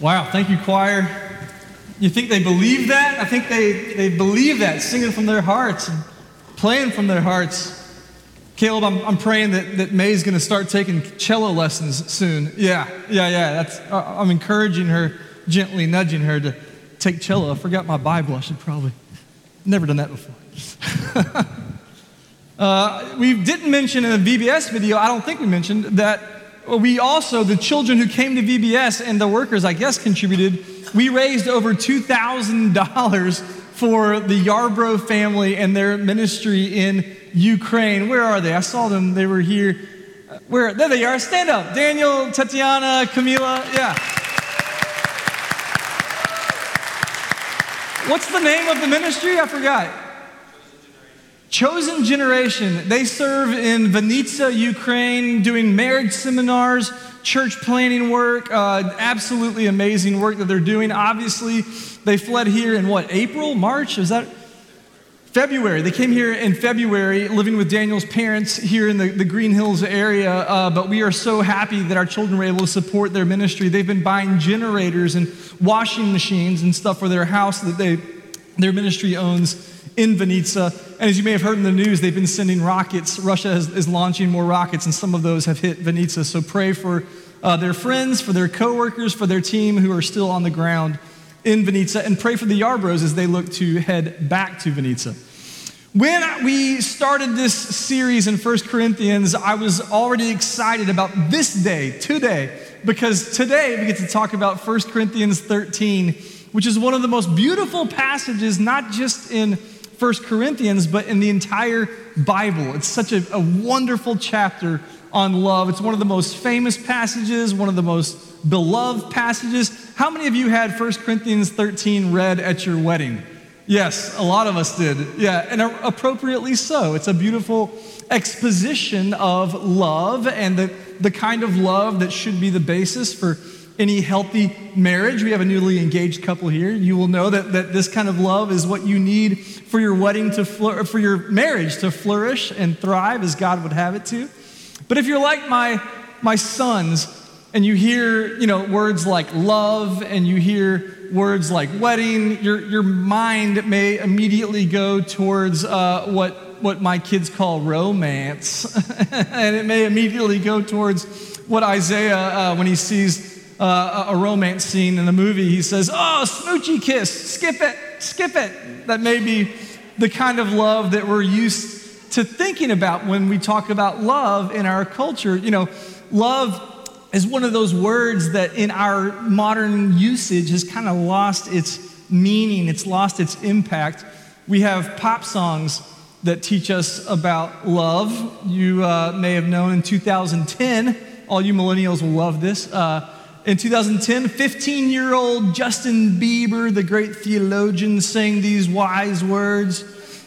Wow, thank you, choir. You think they believe that? I think they, they believe that, singing from their hearts and playing from their hearts. Caleb, I'm, I'm praying that, that May's going to start taking cello lessons soon. Yeah, yeah, yeah. That's, uh, I'm encouraging her, gently nudging her to take cello. I forgot my Bible. I should probably, never done that before. uh, we didn't mention in the VBS video, I don't think we mentioned, that we also, the children who came to VBS and the workers, I guess, contributed, we raised over $2,000 for the Yarbrough family and their ministry in Ukraine. Where are they? I saw them, they were here. Where? There they are. Stand up. Daniel, Tatiana, Camila. Yeah. What's the name of the ministry? I forgot. Chosen Generation. They serve in Vinnytsia, Ukraine, doing marriage seminars, church planning work. Uh, absolutely amazing work that they're doing. Obviously, they fled here in what, April, March? Is that? February. They came here in February, living with Daniel's parents here in the, the Green Hills area. Uh, but we are so happy that our children were able to support their ministry. They've been buying generators and washing machines and stuff for their house that they, their ministry owns in Vinnytsia. And as you may have heard in the news, they've been sending rockets. Russia is, is launching more rockets, and some of those have hit Vinnytsia. So pray for uh, their friends, for their coworkers, for their team who are still on the ground in Vinnytsia, and pray for the Yarbroughs as they look to head back to Vinnytsia. When we started this series in 1 Corinthians, I was already excited about this day, today, because today we get to talk about 1 Corinthians 13, which is one of the most beautiful passages, not just in 1 Corinthians, but in the entire Bible. It's such a, a wonderful chapter on love. It's one of the most famous passages, one of the most beloved passages. How many of you had 1 Corinthians 13 read at your wedding? Yes, a lot of us did. Yeah, and appropriately so. It's a beautiful exposition of love and the, the kind of love that should be the basis for any healthy marriage. We have a newly engaged couple here. You will know that, that this kind of love is what you need for your wedding to flour- for your marriage to flourish and thrive as God would have it to. But if you're like my my sons and you hear, you know, words like love and you hear words like wedding, your, your mind may immediately go towards uh, what, what my kids call romance. and it may immediately go towards what Isaiah, uh, when he sees uh, a romance scene in a movie, he says, Oh, smoochy kiss, skip it, skip it. That may be the kind of love that we're used to thinking about when we talk about love in our culture. You know, love is one of those words that in our modern usage has kind of lost its meaning, it's lost its impact. We have pop songs that teach us about love. You uh, may have known in 2010, all you millennials will love this. Uh, in 2010, 15 year old Justin Bieber, the great theologian, sang these wise words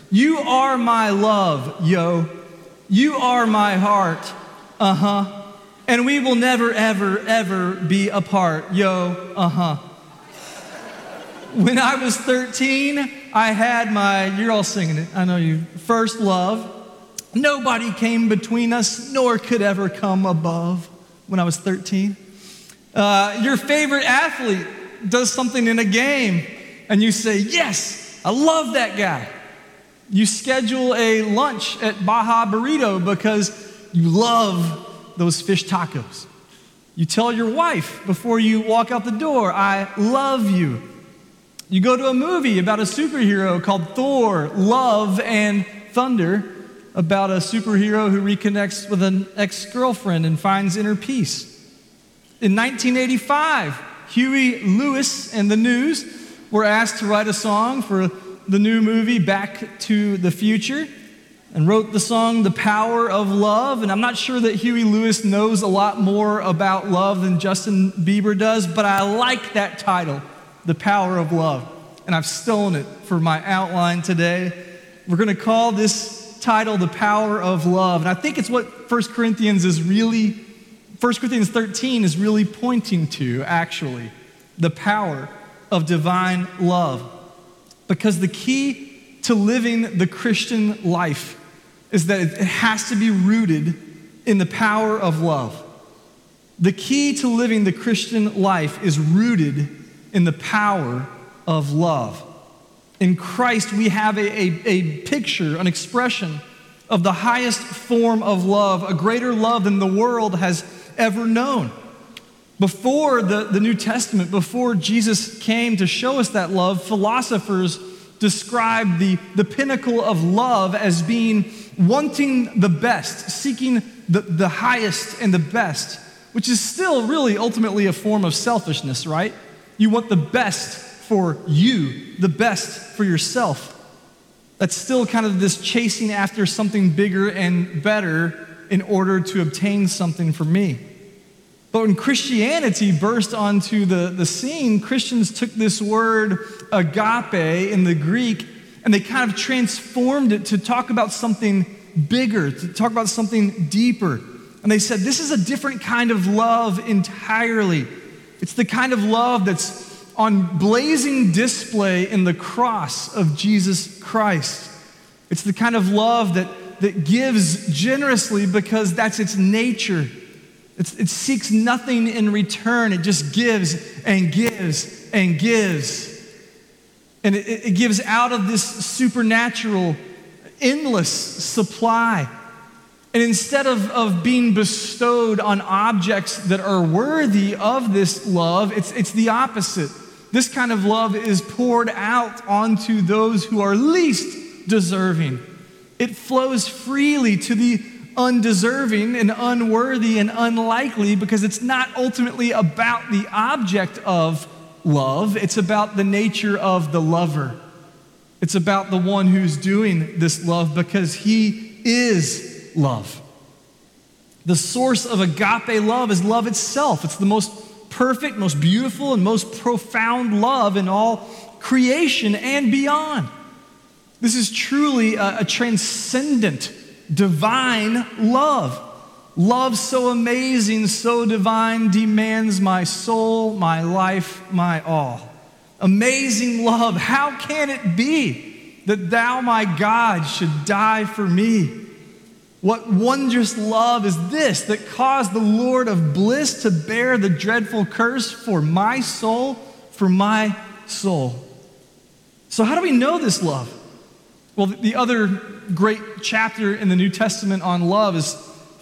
You are my love, yo. You are my heart. Uh huh. And we will never, ever, ever be apart. Yo, uh huh. When I was 13, I had my, you're all singing it, I know you, first love. Nobody came between us, nor could ever come above when I was 13. Uh, your favorite athlete does something in a game, and you say, Yes, I love that guy. You schedule a lunch at Baja Burrito because you love those fish tacos. You tell your wife before you walk out the door, I love you. You go to a movie about a superhero called Thor, Love and Thunder, about a superhero who reconnects with an ex girlfriend and finds inner peace. In 1985, Huey Lewis and the News were asked to write a song for the new movie Back to the Future and wrote the song The Power of Love. And I'm not sure that Huey Lewis knows a lot more about love than Justin Bieber does, but I like that title, The Power of Love. And I've stolen it for my outline today. We're going to call this title The Power of Love. And I think it's what 1 Corinthians is really 1 Corinthians 13 is really pointing to, actually, the power of divine love. Because the key to living the Christian life is that it has to be rooted in the power of love. The key to living the Christian life is rooted in the power of love. In Christ, we have a, a, a, picture, an expression of the highest form of love, a greater love than the world has ever known. Before the, the New Testament, before Jesus came to show us that love, philosophers described the, the pinnacle of love as being wanting the best, seeking the, the highest and the best, which is still really ultimately a form of selfishness, right? You want the best for you, the best for yourself. That's still kind of this chasing after something bigger and better in order to obtain something for me. But when Christianity burst onto the, the scene, Christians took this word agape in the Greek and they kind of transformed it to talk about something bigger, to talk about something deeper. And they said, this is a different kind of love entirely. It's the kind of love that's on blazing display in the cross of Jesus Christ. It's the kind of love that, that gives generously because that's its nature. It's, it seeks nothing in return, it just gives and gives and gives. And it, it gives out of this supernatural, endless supply. And instead of, of being bestowed on objects that are worthy of this love, it's, it's the opposite. This kind of love is poured out onto those who are least deserving. It flows freely to the undeserving and unworthy and unlikely because it's not ultimately about the object of love, it's about the nature of the lover. It's about the one who's doing this love because he is love. The source of agape love is love itself. It's the most perfect, most beautiful, and most profound love in all creation and beyond. This is truly a, a transcendent, divine love. Love so amazing, so divine, demands my soul, my life, my all. Amazing love. How can it be that thou, my God, should die for me? What wondrous love is this that caused the Lord of bliss to bear the dreadful curse for my soul, for my soul? So, how do we know this love? Well, the other great chapter in the New Testament on love is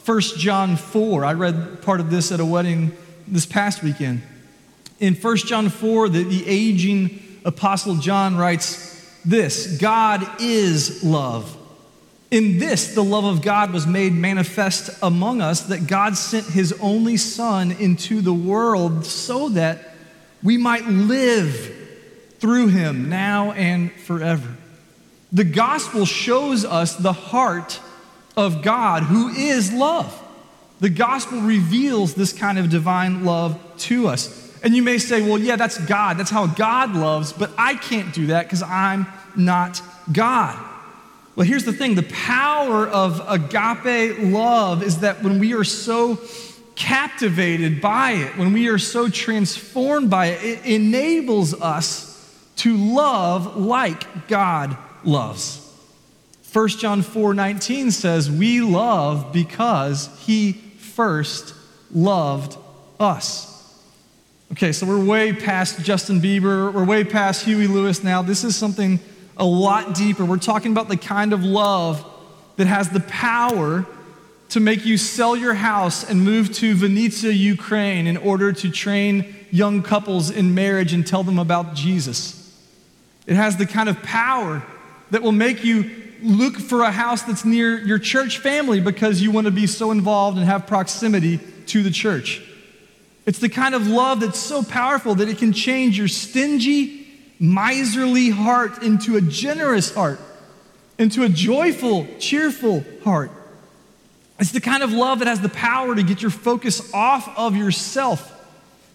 1 John 4. I read part of this at a wedding this past weekend. In 1 John 4, the, the aging apostle John writes this God is love. In this, the love of God was made manifest among us that God sent his only Son into the world so that we might live through him now and forever. The gospel shows us the heart of God, who is love. The gospel reveals this kind of divine love to us. And you may say, well, yeah, that's God. That's how God loves, but I can't do that because I'm not God. Well, here's the thing the power of agape love is that when we are so captivated by it, when we are so transformed by it, it enables us to love like God loves. 1 John 4 19 says, We love because he first loved us. Okay, so we're way past Justin Bieber, we're way past Huey Lewis now. This is something a lot deeper. We're talking about the kind of love that has the power to make you sell your house and move to Vinnytsia, Ukraine in order to train young couples in marriage and tell them about Jesus. It has the kind of power that will make you look for a house that's near your church family because you want to be so involved and have proximity to the church. It's the kind of love that's so powerful that it can change your stingy, miserly heart into a generous heart, into a joyful, cheerful heart. It's the kind of love that has the power to get your focus off of yourself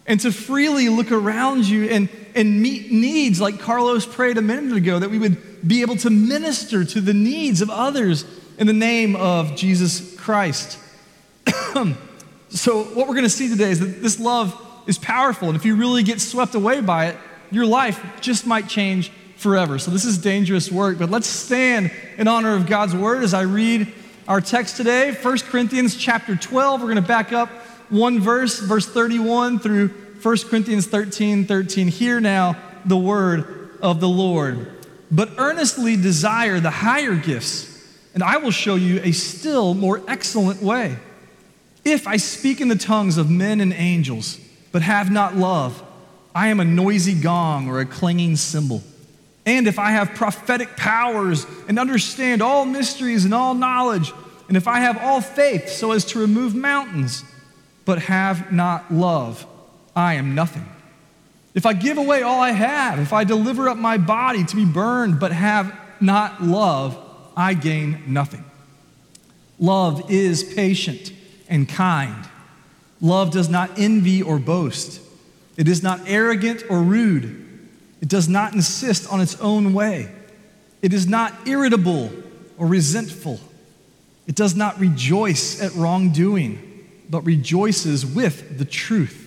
and to freely look around you and, and meet needs like Carlos prayed a minute ago, that we would be able to minister to the needs of others in the name of Jesus Christ. so, what we're going to see today is that this love is powerful, and if you really get swept away by it, your life just might change forever. So this is dangerous work, but let's stand in honor of God's word as I read our text today, 1 Corinthians chapter 12. We're going to back up one verse, verse 31 through 1 Corinthians 13 13. Hear now the word of the Lord. But earnestly desire the higher gifts, and I will show you a still more excellent way. If I speak in the tongues of men and angels, but have not love, I am a noisy gong or a clanging cymbal. And if I have prophetic powers and understand all mysteries and all knowledge, and if I have all faith so as to remove mountains, but have not love, I am nothing. If I give away all I have, if I deliver up my body to be burned, but have not love, I gain nothing. Love is patient and kind. Love does not envy or boast. It is not arrogant or rude. It does not insist on its own way. It is not irritable or resentful. It does not rejoice at wrongdoing, but rejoices with the truth.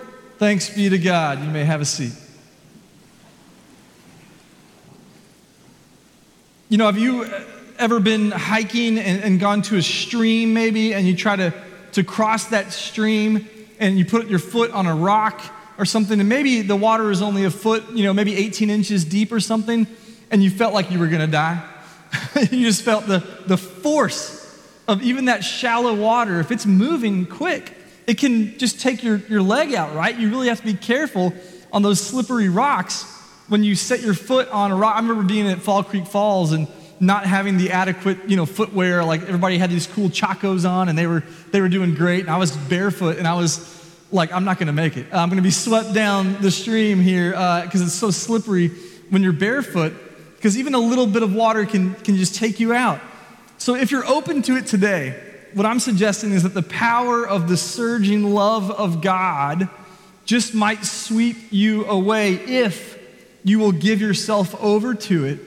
Thanks be to God. You may have a seat. You know, have you ever been hiking and, and, gone to a stream maybe, and you try to, to cross that stream and you put your foot on a rock or something, and maybe the water is only a foot, you know, maybe 18 inches deep or something, and you felt like you were going to die? you just felt the, the force of even that shallow water. If it's moving quick, it can just take your, your leg out, right? You really have to be careful on those slippery rocks when you set your foot on a rock. I remember being at Fall Creek Falls and not having the adequate, you know, footwear. Like everybody had these cool chacos on and they were they were doing great. And I was barefoot and I was like, I'm not going to make it. I'm going to be swept down the stream here because uh, it's so slippery when you're barefoot. Because even a little bit of water can can just take you out. So if you're open to it today, what I'm suggesting is that the power of the surging love of God just might sweep you away if you will give yourself over to it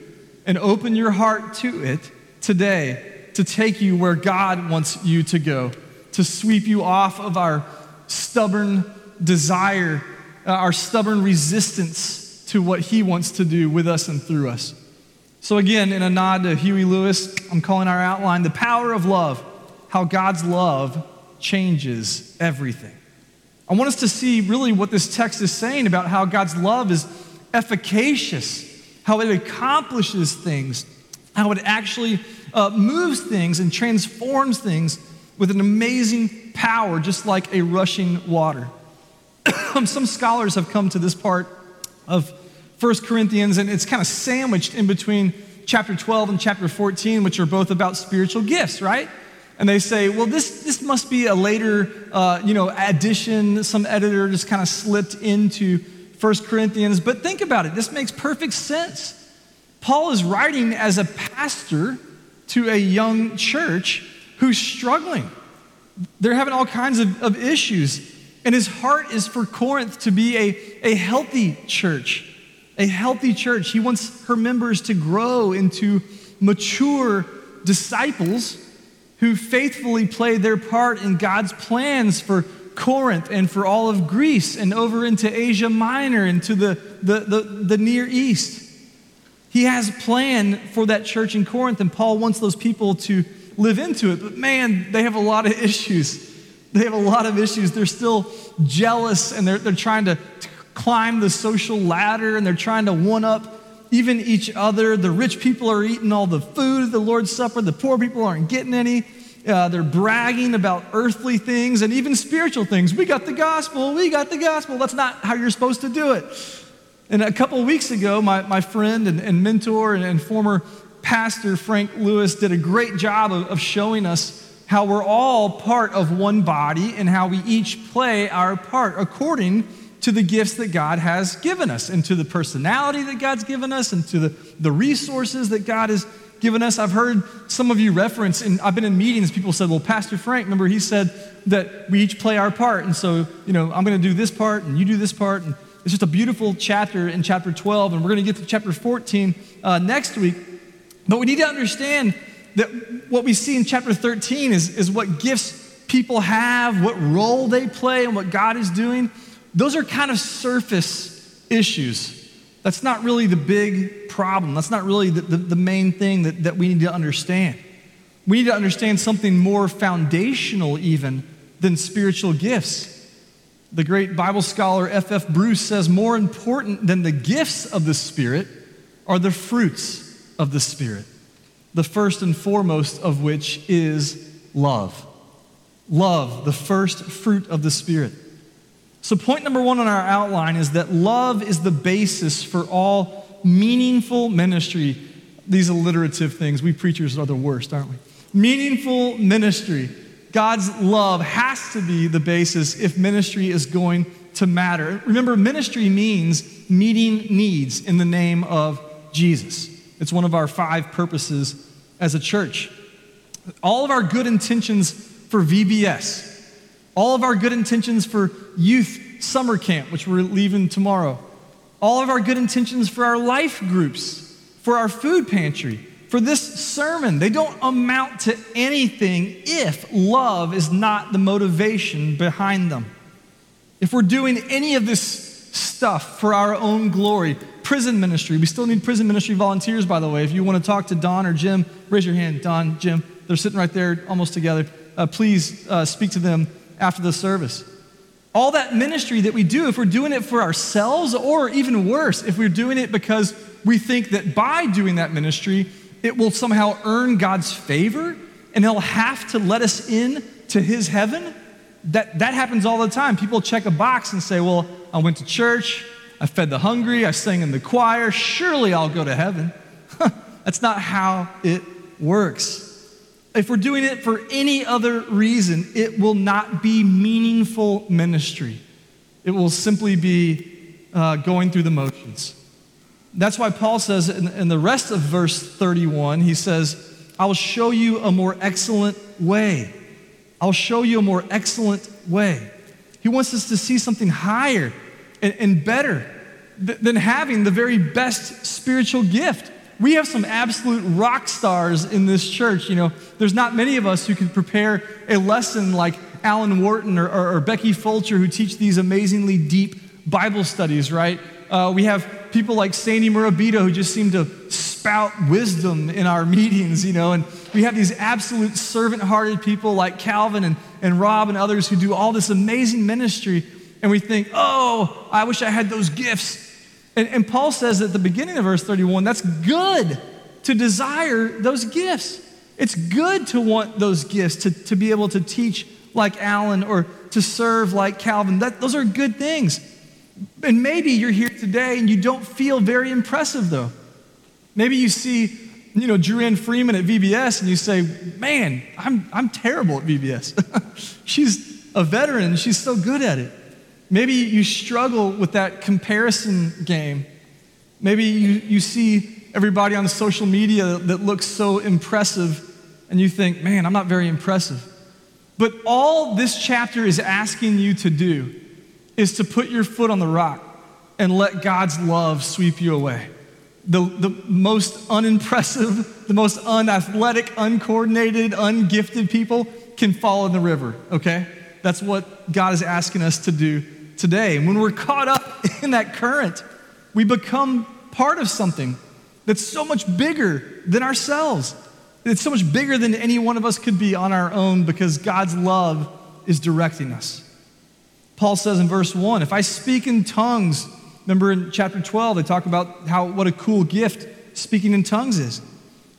and open your heart to it today to take you where God wants you to go, to sweep you off of our stubborn desire, uh, our stubborn resistance to what He wants to do with us and through us. So, again, in a nod to Huey Lewis, I'm calling our outline The Power of Love How God's Love Changes Everything. I want us to see really what this text is saying about how God's love is efficacious how it accomplishes things, how it actually uh, moves things and transforms things with an amazing power, just like a rushing water. Some scholars have come to this part of 1 Corinthians, and it's kind of sandwiched in between chapter 12 and chapter 14, which are both about spiritual gifts, right? And they say, well, this, this must be a later, uh, you know, addition. Some editor just kind of slipped into 1 Corinthians, but think about it. This makes perfect sense. Paul is writing as a pastor to a young church who's struggling. They're having all kinds of, of issues. And his heart is for Corinth to be a, a healthy church, a healthy church. He wants her members to grow into mature disciples who faithfully play their part in God's plans for Corinth and for all of Greece and over into Asia Minor and to the, the, the, the Near East. He has a plan for that church in Corinth, and Paul wants those people to live into it. But man, they have a lot of issues. They have a lot of issues. They're still jealous and they're, they're trying to, to climb the social ladder and they're trying to one up even each other. The rich people are eating all the food at the Lord's Supper, the poor people aren't getting any. Uh, they're bragging about earthly things and even spiritual things. We got the gospel. We got the gospel. That's not how you're supposed to do it. And a couple weeks ago, my, my friend and, and mentor and, and, former pastor, Frank Lewis, did a great job of, of showing us how we're all part of one body and how we each play our part according to the gifts that God has given us and to the personality that God's given us and to the, the resources that God has given us. I've heard some of you reference, and I've been in meetings, people said, Well, Pastor Frank, remember he said that we each play our part. And so, you know, I'm going to do this part and you do this part. And it's just a beautiful chapter in chapter 12. And we're going to get to chapter 14 uh, next week. But we need to understand that what we see in chapter 13 is, is what gifts people have, what role they play, and what God is doing. Those are kind of surface issues. That's not really the big problem. That's not really the, the, the main thing that, that we need to understand. We need to understand something more foundational, even, than spiritual gifts. The great Bible scholar F.F. F. Bruce says more important than the gifts of the Spirit are the fruits of the Spirit the first and foremost of which is love. Love, the first fruit of the Spirit. So, point number one on our outline is that love is the basis for all meaningful ministry. These alliterative things, we preachers are the worst, aren't we? Meaningful ministry. God's love has to be the basis if ministry is going to matter. Remember, ministry means meeting needs in the name of Jesus. It's one of our five purposes as a church. All of our good intentions for VBS, all of our good intentions for youth summer camp, which we're leaving tomorrow, all of our good intentions for our life groups, for our food pantry, for this sermon, they don't amount to anything if love is not the motivation behind them. If we're doing any of this stuff for our own glory. Prison ministry. We still need prison ministry volunteers, by the way. If you want to talk to Don or Jim, raise your hand. Don, Jim, they're sitting right there almost together. Uh, please uh, speak to them after the service. All that ministry that we do, if we're doing it for ourselves, or even worse, if we're doing it because we think that by doing that ministry, it will somehow earn God's favor and He'll have to let us in to His heaven, that, that happens all the time. People check a box and say, Well, I went to church, I fed the hungry, I sang in the choir, surely I'll go to heaven. That's not how it works. If we're doing it for any other reason, it will not be meaningful ministry. It will simply be uh, going through the motions. That's why Paul says in, in the rest of verse 31, he says, I will show you a more excellent way. I'll show you a more excellent way. He wants us to see something higher and, and better th- than having the very best spiritual gift. We have some absolute rock stars in this church. You know, there's not many of us who can prepare a lesson like Alan Wharton or, or, or Becky Fulcher who teach these amazingly deep Bible studies, right? Uh, we have people like Sandy Morabito who just seem to spout wisdom in our meetings, you know, and we have these absolute servant hearted people like Calvin and, and Rob and others who do all this amazing ministry and we think, oh, I wish I had those gifts. And, and Paul says at the beginning of verse 31 that's good to desire those gifts. It's good to want those gifts, to, to be able to teach like Alan or to serve like Calvin. That, those are good things. And maybe you're here today and you don't feel very impressive, though. Maybe you see, you know, Drew Freeman at VBS and you say, man, I'm, I'm terrible at VBS. she's a veteran, she's so good at it. Maybe you struggle with that comparison game. Maybe you, you see everybody on social media that looks so impressive, and you think, man, I'm not very impressive. But all this chapter is asking you to do is to put your foot on the rock and let God's love sweep you away. The, the most unimpressive, the most unathletic, uncoordinated, ungifted people can fall in the river, okay? That's what God is asking us to do today. When we're caught up in that current, we become part of something that's so much bigger than ourselves. It's so much bigger than any one of us could be on our own because God's love is directing us. Paul says in verse 1 if I speak in tongues, remember in chapter 12, they talk about how what a cool gift speaking in tongues is.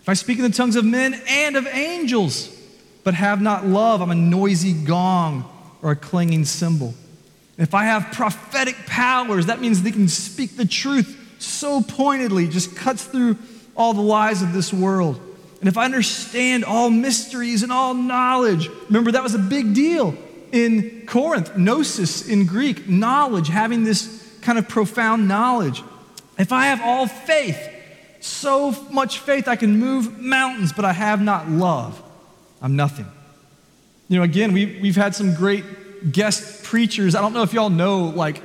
If I speak in the tongues of men and of angels, but have not love, I'm a noisy gong or a clanging cymbal. If I have prophetic powers, that means they can speak the truth so pointedly, just cuts through all the lies of this world. And if I understand all mysteries and all knowledge, remember that was a big deal in Corinth, gnosis in Greek, knowledge, having this kind of profound knowledge. If I have all faith, so much faith I can move mountains, but I have not love, I'm nothing. You know, again, we, we've had some great guest preachers. I don't know if y'all know, like,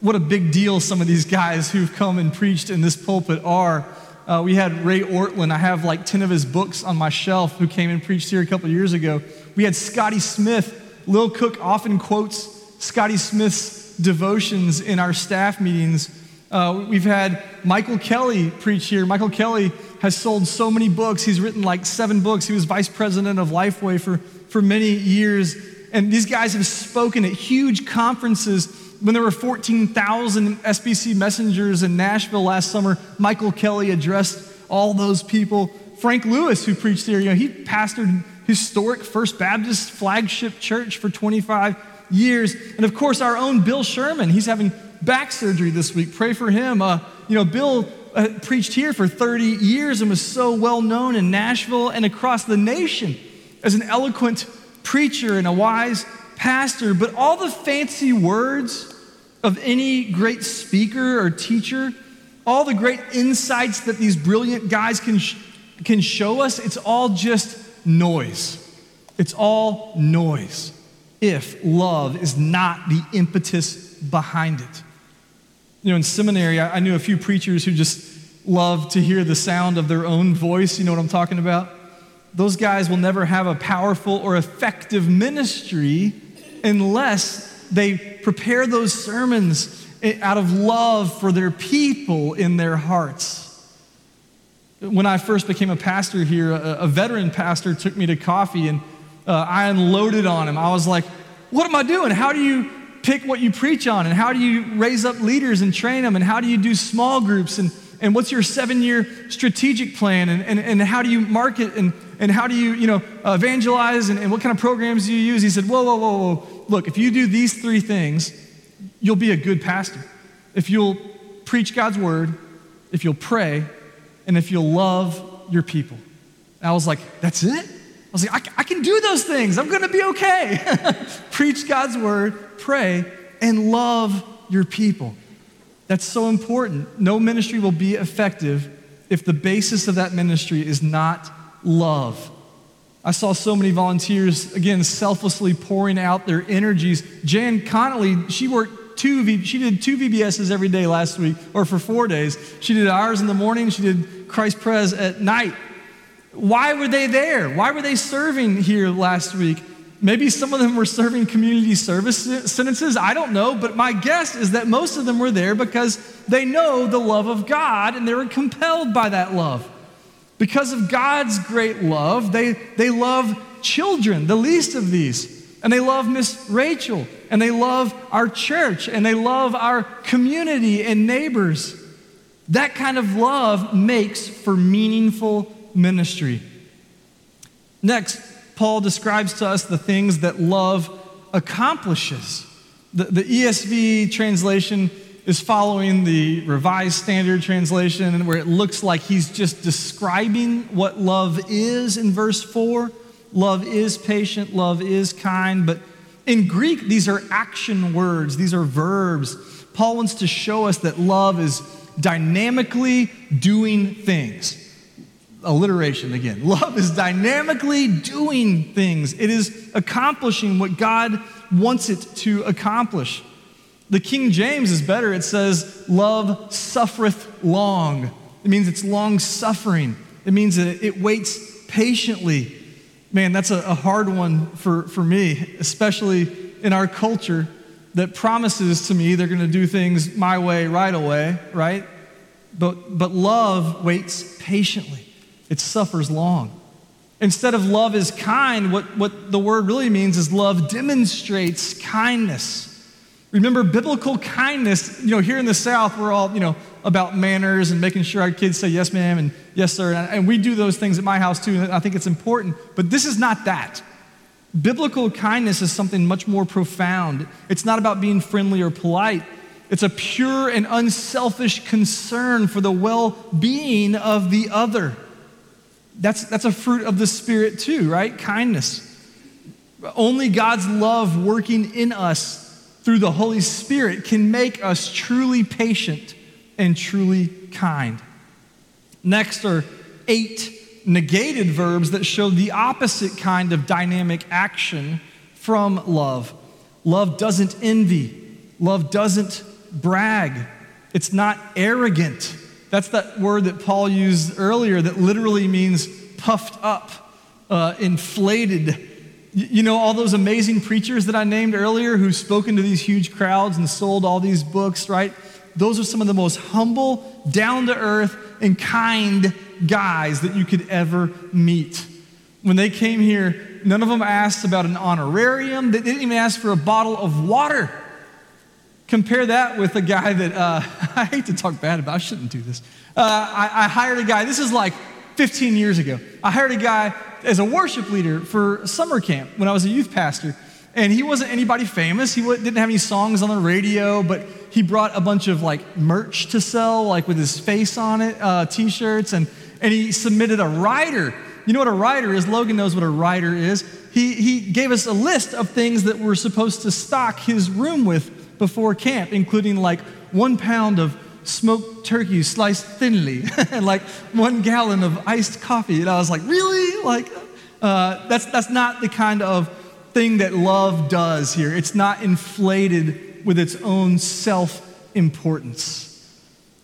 what a big deal some of these guys who've come and preached in this pulpit are. Uh, we had Ray Ortlund. I have like 10 of his books on my shelf who came and preached here a couple years ago. We had Scotty Smith. Lil Cook often quotes Scotty Smith's devotions in our staff meetings. Uh, we've had Michael Kelly preach here. Michael Kelly has sold so many books. He's written like seven books. He was vice president of Lifeway for, for many years. And these guys have spoken at huge conferences when there were 14,000 SBC messengers in Nashville last summer, Michael Kelly addressed all those people. Frank Lewis, who preached here, you know, he pastored historic First Baptist flagship church for 25 years. And of course, our own Bill Sherman, he's having back surgery this week. Pray for him. Uh, you know, Bill uh, preached here for 30 years and was so well known in Nashville and across the nation as an eloquent preacher and a wise pastor. But all the fancy words of any great speaker or teacher, all the great insights that these brilliant guys can, sh- can show us, it's all just noise. It's all noise if love is not the impetus behind it. You know, in seminary, I, I knew a few preachers who just loved to hear the sound of their own voice. You know what I'm talking about? Those guys will never have a powerful or effective ministry unless they prepare those sermons out of love for their people in their hearts. When I first became a pastor here, a, a veteran pastor took me to coffee and uh, I unloaded on him. I was like, What am I doing? How do you pick what you preach on? And how do you raise up leaders and train them? And how do you do small groups? And, and what's your seven year strategic plan? And, and, and how do you market? And, and how do you, you know, evangelize? And, and what kind of programs do you use? He said, Whoa, whoa, whoa, whoa look, if you do these three things, you'll be a good pastor. If you'll preach God's word, if you'll pray, and if you'll love your people. And I was like, that's it? I was like, I, I can do those things. I'm going to be okay. preach God's word, pray, and love your people. That's so important. No ministry will be effective if the basis of that ministry is not love. I saw so many volunteers, again, selflessly pouring out their energies. Jan Connolly, she worked two, v- she did two VBSs every day last week, or for four days. She did ours in the morning, she did Christ Pres at night. Why were they there? Why were they serving here last week? Maybe some of them were serving community service sentences. I don't know, but my guess is that most of them were there because they know the love of God and they were compelled by that love. Because of God's great love, they, they love children, the least of these. And they love Miss Rachel, and they love our church, and they love our community and neighbors. That kind of love makes for meaningful ministry. Next, Paul describes to us the things that love accomplishes. The, the ESV translation is following the Revised Standard Translation, where it looks like he's just describing what love is in verse 4. Love is patient, love is kind, but in Greek, these are action words, these are verbs. Paul wants to show us that love is dynamically doing things. Alliteration again. Love is dynamically doing things, it is accomplishing what God wants it to accomplish. The King James is better. It says, Love suffereth long. It means it's long suffering, it means that it waits patiently. Man, that's a, hard one for, for me, especially in our culture that promises to me they're going to do things my way right away, right? But, but love waits patiently, it suffers long. Instead of love is kind, what, what the word really means is love demonstrates kindness. Remember, biblical kindness, you know, here in the South, we're all, you know, about manners and making sure our kids say yes, ma'am, and yes, sir. And we do those things at my house too, and I think it's important. But this is not that. Biblical kindness is something much more profound. It's not about being friendly or polite. It's a pure and unselfish concern for the well being of the other. That's, that's a fruit of the Spirit, too, right? Kindness. Only God's love working in us through the Holy Spirit can make us truly patient and truly kind. Next are eight negated verbs that show the opposite kind of dynamic action from love. Love doesn't envy, love doesn't brag, it's not arrogant. That's that word that Paul used earlier that literally means puffed up, uh, inflated. You know, all those amazing preachers that I named earlier who've spoken to these huge crowds and sold all these books, right? Those are some of the most humble, down to earth, and kind guys that you could ever meet. When they came here, none of them asked about an honorarium, they didn't even ask for a bottle of water. Compare that with a guy that uh, I hate to talk bad about, I shouldn't do this. Uh, I, I hired a guy, this is like 15 years ago. I hired a guy as a worship leader for summer camp when I was a youth pastor. And he wasn't anybody famous. He didn't have any songs on the radio, but he brought a bunch of like merch to sell, like with his face on it, uh, t shirts. And and he submitted a rider. You know what a rider is? Logan knows what a rider is. He, he gave us a list of things that we're supposed to stock his room with before camp, including like one pound of smoked turkey sliced thinly and like one gallon of iced coffee. And I was like, really? Like, uh, that's, that's not the kind of thing that love does here. It's not inflated with its own self importance.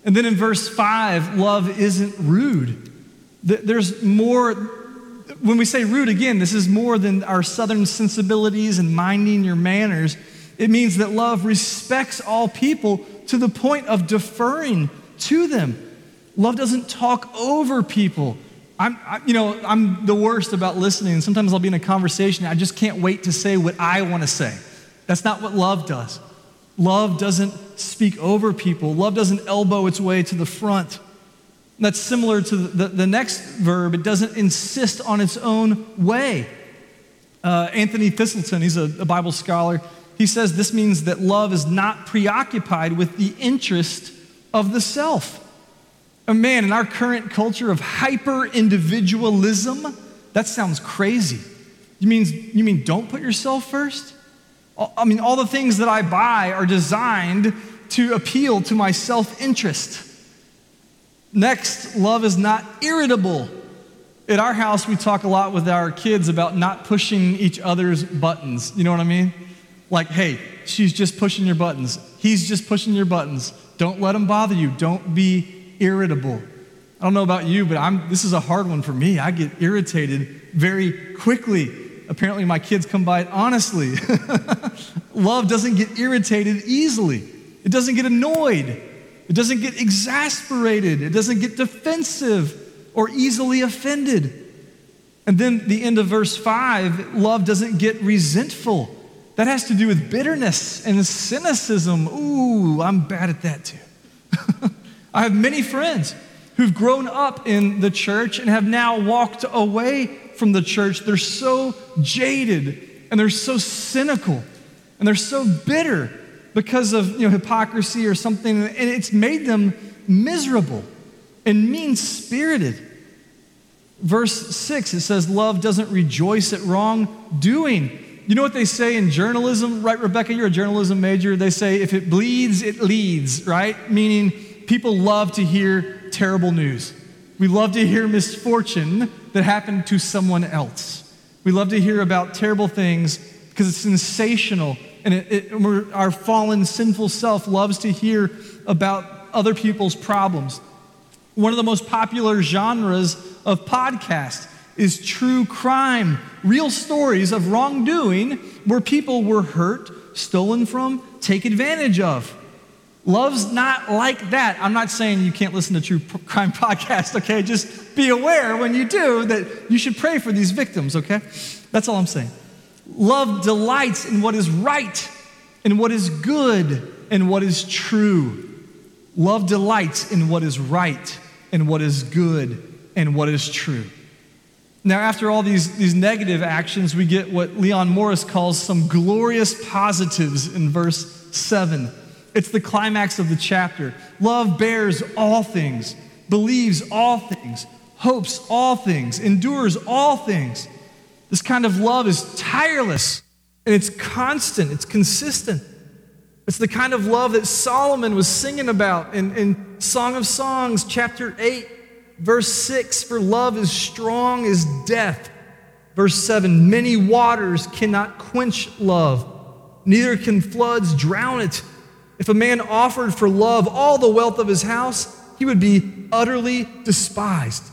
And then in verse 5, love isn't rude. There's more, when we say rude, again, this is more than our southern sensibilities and minding your manners. It means that love respects all people to the point of deferring to them. Love doesn't talk over people. I'm, I, you know, I'm the worst about listening. Sometimes I'll be in a conversation, I just can't wait to say what I want to say. That's not what love does. Love doesn't speak over people, love doesn't elbow its way to the front. That's similar to the, the next verb. It doesn't insist on its own way. Uh, Anthony Thiselton, he's a, a Bible scholar, he says this means that love is not preoccupied with the interest of the self. A man, in our current culture of hyper individualism, that sounds crazy. You mean, you mean don't put yourself first? I mean, all the things that I buy are designed to appeal to my self interest. Next, love is not irritable. At our house, we talk a lot with our kids about not pushing each other's buttons. You know what I mean? Like, hey, she's just pushing your buttons. He's just pushing your buttons. Don't let him bother you. Don't be irritable. I don't know about you, but I'm, this is a hard one for me. I get irritated very quickly. Apparently, my kids come by it honestly. Love doesn't get irritated easily, it doesn't get annoyed. It doesn't get exasperated. It doesn't get defensive or easily offended. And then the end of verse 5 love doesn't get resentful. That has to do with bitterness and cynicism. Ooh, I'm bad at that too. I have many friends who've grown up in the church and have now walked away from the church. They're so jaded and they're so cynical and they're so bitter because of you know, hypocrisy or something, and it's made them miserable and mean spirited. Verse 6, it says, Love doesn't rejoice at wrongdoing. You know what they say in journalism, right, Rebecca? You're a journalism major. They say, if it bleeds, it leads, right? Meaning people love to hear terrible news. We love to hear misfortune that happened to someone else. We love to hear about terrible things because it's sensational and it, it, our fallen, sinful self loves to hear about other people's problems. One of the most popular genres of podcast is true crime, real stories of wrongdoing where people were hurt, stolen from, taken advantage of. Love's not like that. I'm not saying you can't listen to true crime podcast, okay? Just be aware when you do that you should pray for these victims, okay? That's all I'm saying. Love delights in what is right, in what is good, and what is true. Love delights in what is right, and what is good, and what is true. Now, after all these, these negative actions, we get what Leon Morris calls some glorious positives in verse 7. It's the climax of the chapter. Love bears all things, believes all things, hopes all things, endures all things. This kind of love is tireless and it's constant, it's consistent. It's the kind of love that Solomon was singing about in, in Song of Songs, chapter 8, verse 6 For love is strong as death. Verse 7 Many waters cannot quench love, neither can floods drown it. If a man offered for love all the wealth of his house, he would be utterly despised.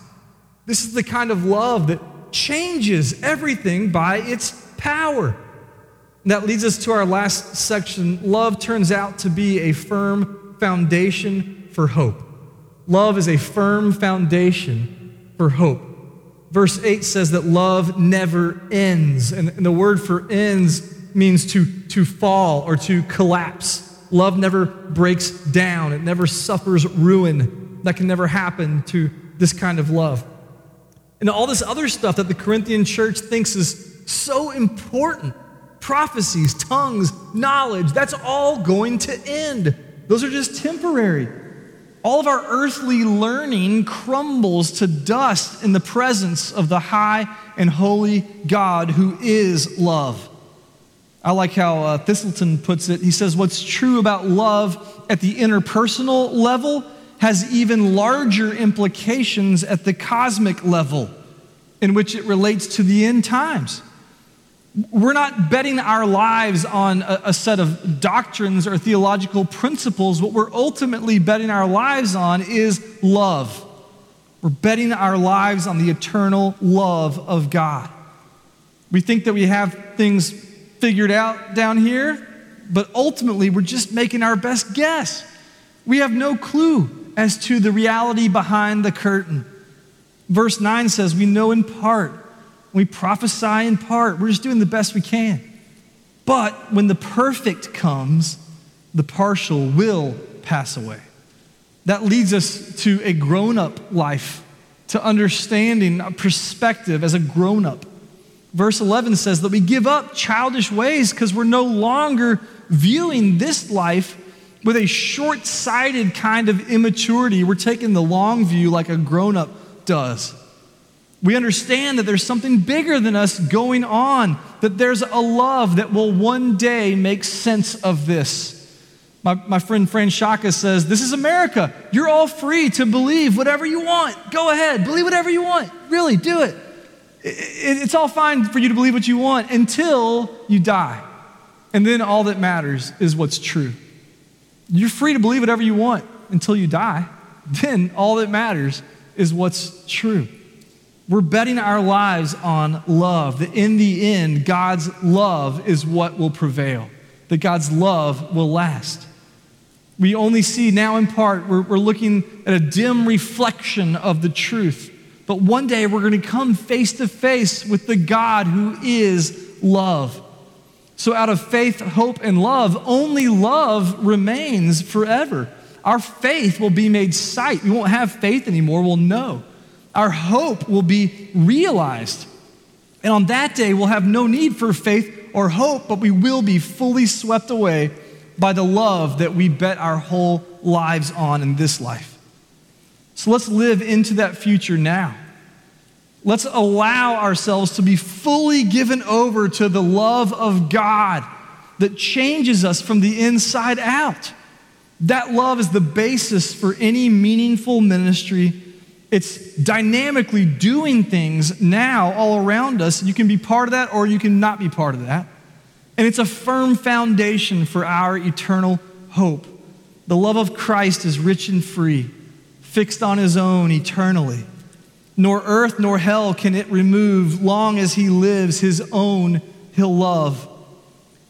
This is the kind of love that changes everything by its power. And that leads us to our last section. Love turns out to be a firm foundation for hope. Love is a firm foundation for hope. Verse 8 says that love never ends. And, the word for ends means to, to fall or to collapse. Love never breaks down, it never suffers ruin. That can never happen to this kind of love. And all this other stuff that the Corinthian church thinks is so important prophecies, tongues, knowledge that's all going to end. Those are just temporary. All of our earthly learning crumbles to dust in the presence of the high and holy God who is love. I like how uh, Thiselton puts it. He says, What's true about love at the interpersonal level has even larger implications at the cosmic level in which it relates to the end times. We're not betting our lives on a, a, set of doctrines or theological principles. What we're ultimately betting our lives on is love. We're betting our lives on the eternal love of God. We think that we have things figured out down here, but ultimately we're just making our best guess. We have no clue as to the reality behind the curtain. Verse 9 says, We know in part, we prophesy in part. We're just doing the best we can. But when the perfect comes, the partial will pass away. That leads us to a grown up life, to understanding a perspective as a grown up. Verse 11 says that we give up childish ways because we're no longer viewing this life with a short sighted kind of immaturity. We're taking the long view like a grown up does. We understand that there's something bigger than us going on, that there's a love that will one day make sense of this. My, my friend Fran Shaka says, This is America. You're all free to believe whatever you want. Go ahead, believe whatever you want. Really, do it. it it's all fine for you to believe what you want until you die. And then all that matters is what's true. You're free to believe whatever you want until you die. Then all that matters is what's true. We're betting our lives on love, that in the end, God's love is what will prevail, that God's love will last. We only see now in part, we're, we're looking at a dim reflection of the truth. But one day we're going to come face to face with the God who is love. So, out of faith, hope, and love, only love remains forever. Our faith will be made sight. We won't have faith anymore, we'll know. Our hope will be realized. And on that day, we'll have no need for faith or hope, but we will be fully swept away by the love that we bet our whole lives on in this life. So let's live into that future now. Let's allow ourselves to be fully given over to the love of God that changes us from the inside out. That love is the basis for any meaningful ministry. It's dynamically doing things now all around us. You can be part of that or you can not be part of that. And it's a firm foundation for our eternal hope. The love of Christ is rich and free, fixed on his own eternally. Nor earth nor hell can it remove, long as he lives, his own he'll love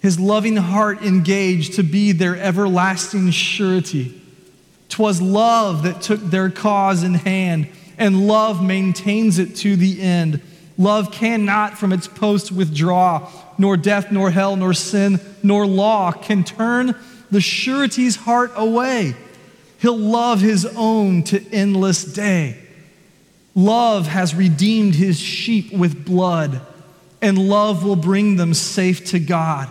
his loving heart engaged to be their everlasting surety. 'Twas love that took their cause in hand, and love maintains it to the end. Love cannot from its post withdraw, nor death, nor hell, nor sin, nor law can turn the surety's heart away. He'll love his own to endless day. Love has redeemed his sheep with blood, and love will bring them safe to God.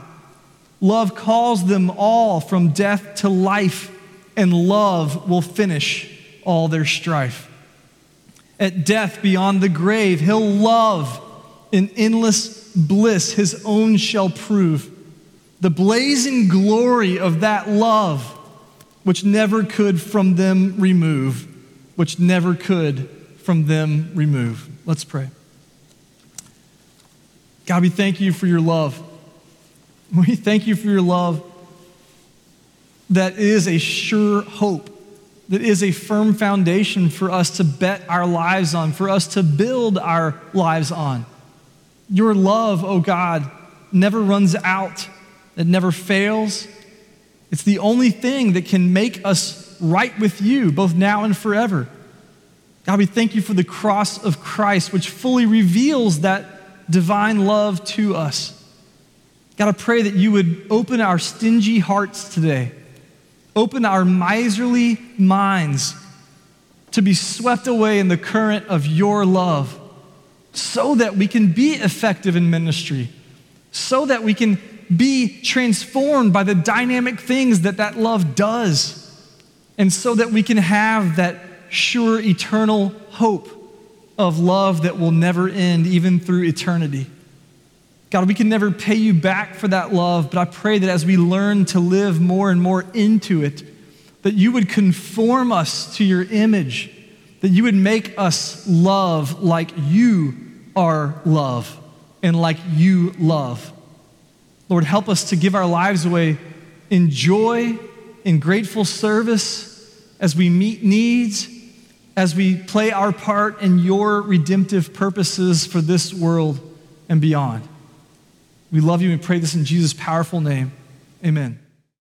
Love calls them all from death to life, and love will finish all their strife. At death beyond the grave, he'll love in endless bliss his own shall prove. The blazing glory of that love, which never could from them remove, which never could from them remove. Let's pray. God, we thank you for your love. We thank you for your love that is a sure hope, that is a firm foundation for us to bet our lives on, for us to build our lives on. Your love, oh God, never runs out, it never fails. It's the only thing that can make us right with you, both now and forever. God, we thank you for the cross of Christ, which fully reveals that divine love to us. God, I pray that you would open our stingy hearts today, open our miserly minds to be swept away in the current of your love so that we can be effective in ministry, so that we can be transformed by the dynamic things that that love does, and so that we can have that sure eternal hope of love that will never end, even through eternity. God, we can never pay you back for that love, but I pray that as we learn to live more and more into it, that you would conform us to your image, that you would make us love like you are love and like you love. Lord, help us to give our lives away in joy, in grateful service, as we meet needs as we play our part in your redemptive purposes for this world and beyond. We love you and pray this in Jesus' powerful name. Amen.